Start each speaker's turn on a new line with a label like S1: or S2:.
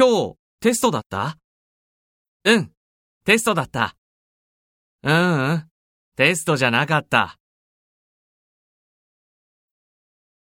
S1: 今日、テストだった？うん、テストだった。うんうん、テストじゃなかった。